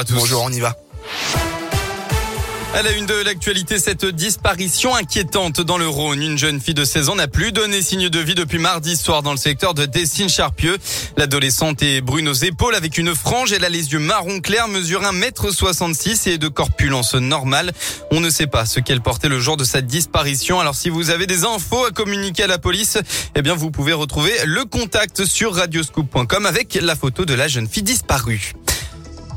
à tous. Bonjour, on y va. À la une de l'actualité, cette disparition inquiétante dans le Rhône. Une jeune fille de 16 ans n'a plus donné signe de vie depuis mardi soir dans le secteur de Dessines-Charpieu. L'adolescente est brune aux épaules avec une frange. Elle a les yeux marron clair, mesure 1m66 et de corpulence normale. On ne sait pas ce qu'elle portait le jour de sa disparition. Alors si vous avez des infos à communiquer à la police, eh bien vous pouvez retrouver le contact sur radioscoop.com avec la photo de la jeune fille disparue.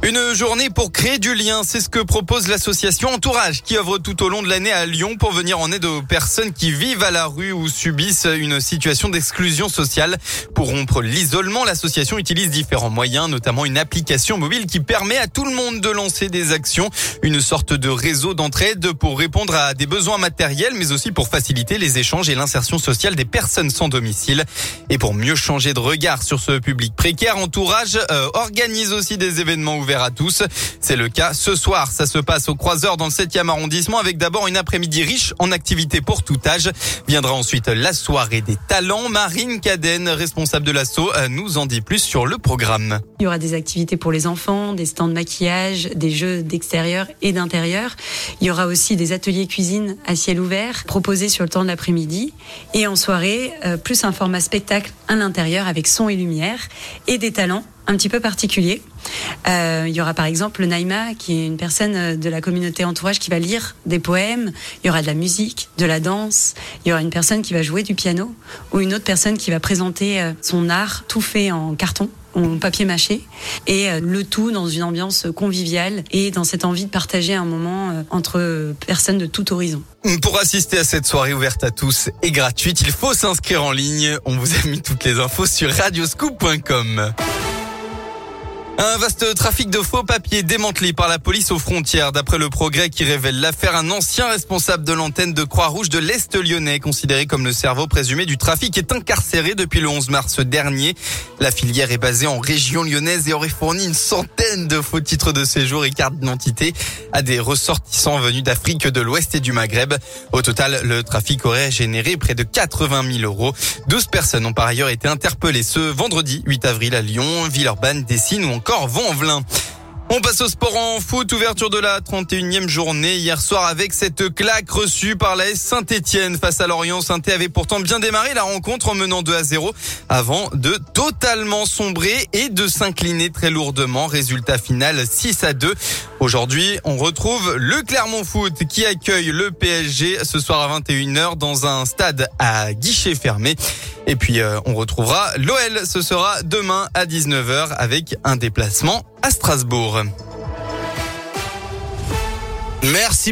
Une journée pour créer du lien, c'est ce que propose l'association Entourage qui œuvre tout au long de l'année à Lyon pour venir en aide aux personnes qui vivent à la rue ou subissent une situation d'exclusion sociale. Pour rompre l'isolement, l'association utilise différents moyens, notamment une application mobile qui permet à tout le monde de lancer des actions, une sorte de réseau d'entraide pour répondre à des besoins matériels, mais aussi pour faciliter les échanges et l'insertion sociale des personnes sans domicile. Et pour mieux changer de regard sur ce public précaire, Entourage euh, organise aussi des événements ouverts à tous. C'est le cas ce soir. Ça se passe au Croiseur dans le 7e arrondissement avec d'abord une après-midi riche en activités pour tout âge. Viendra ensuite la soirée des talents. Marine Caden, responsable de l'assaut, euh, nous en dit plus sur le programme. Il y aura des activités pour les enfants, des stands de maquillage, des jeux d'extérieur et d'intérieur. Il y aura aussi des ateliers cuisine à ciel ouvert proposés sur le temps de l'après-midi. Et en soirée, euh, plus un format spectacle à l'intérieur avec son et lumière et des talents un petit peu particuliers. Euh, il y aura par exemple Naïma, qui est une personne euh, de la communauté entourage qui va lire des poèmes. Il y aura de la musique, de la danse. Il y aura une personne qui va jouer du piano ou une autre personne qui va présenter euh, son art tout fait en carton en papier mâché et le tout dans une ambiance conviviale et dans cette envie de partager un moment entre personnes de tout horizon. Pour assister à cette soirée ouverte à tous et gratuite, il faut s'inscrire en ligne. On vous a mis toutes les infos sur radioscoop.com. Un vaste trafic de faux papiers démantelé par la police aux frontières. D'après le progrès qui révèle l'affaire, un ancien responsable de l'antenne de Croix-Rouge de l'Est lyonnais, considéré comme le cerveau présumé du trafic, est incarcéré depuis le 11 mars dernier. La filière est basée en région lyonnaise et aurait fourni une centaine de faux titres de séjour et cartes d'identité à des ressortissants venus d'Afrique de l'Ouest et du Maghreb. Au total, le trafic aurait généré près de 80 000 euros. 12 personnes ont par ailleurs été interpellées ce vendredi 8 avril à Lyon, Villeurbanne, Dessines ou encore encore Vent-en-Velin. On passe au sport en foot, ouverture de la 31e journée hier soir avec cette claque reçue par la S Saint-Etienne face à Lorient. saint avait pourtant bien démarré la rencontre en menant 2 à 0 avant de totalement sombrer et de s'incliner très lourdement. Résultat final 6 à 2. Aujourd'hui, on retrouve le Clermont Foot qui accueille le PSG ce soir à 21h dans un stade à guichet fermé. Et puis euh, on retrouvera l'OL, ce sera demain à 19h avec un déplacement à Strasbourg. Merci beaucoup.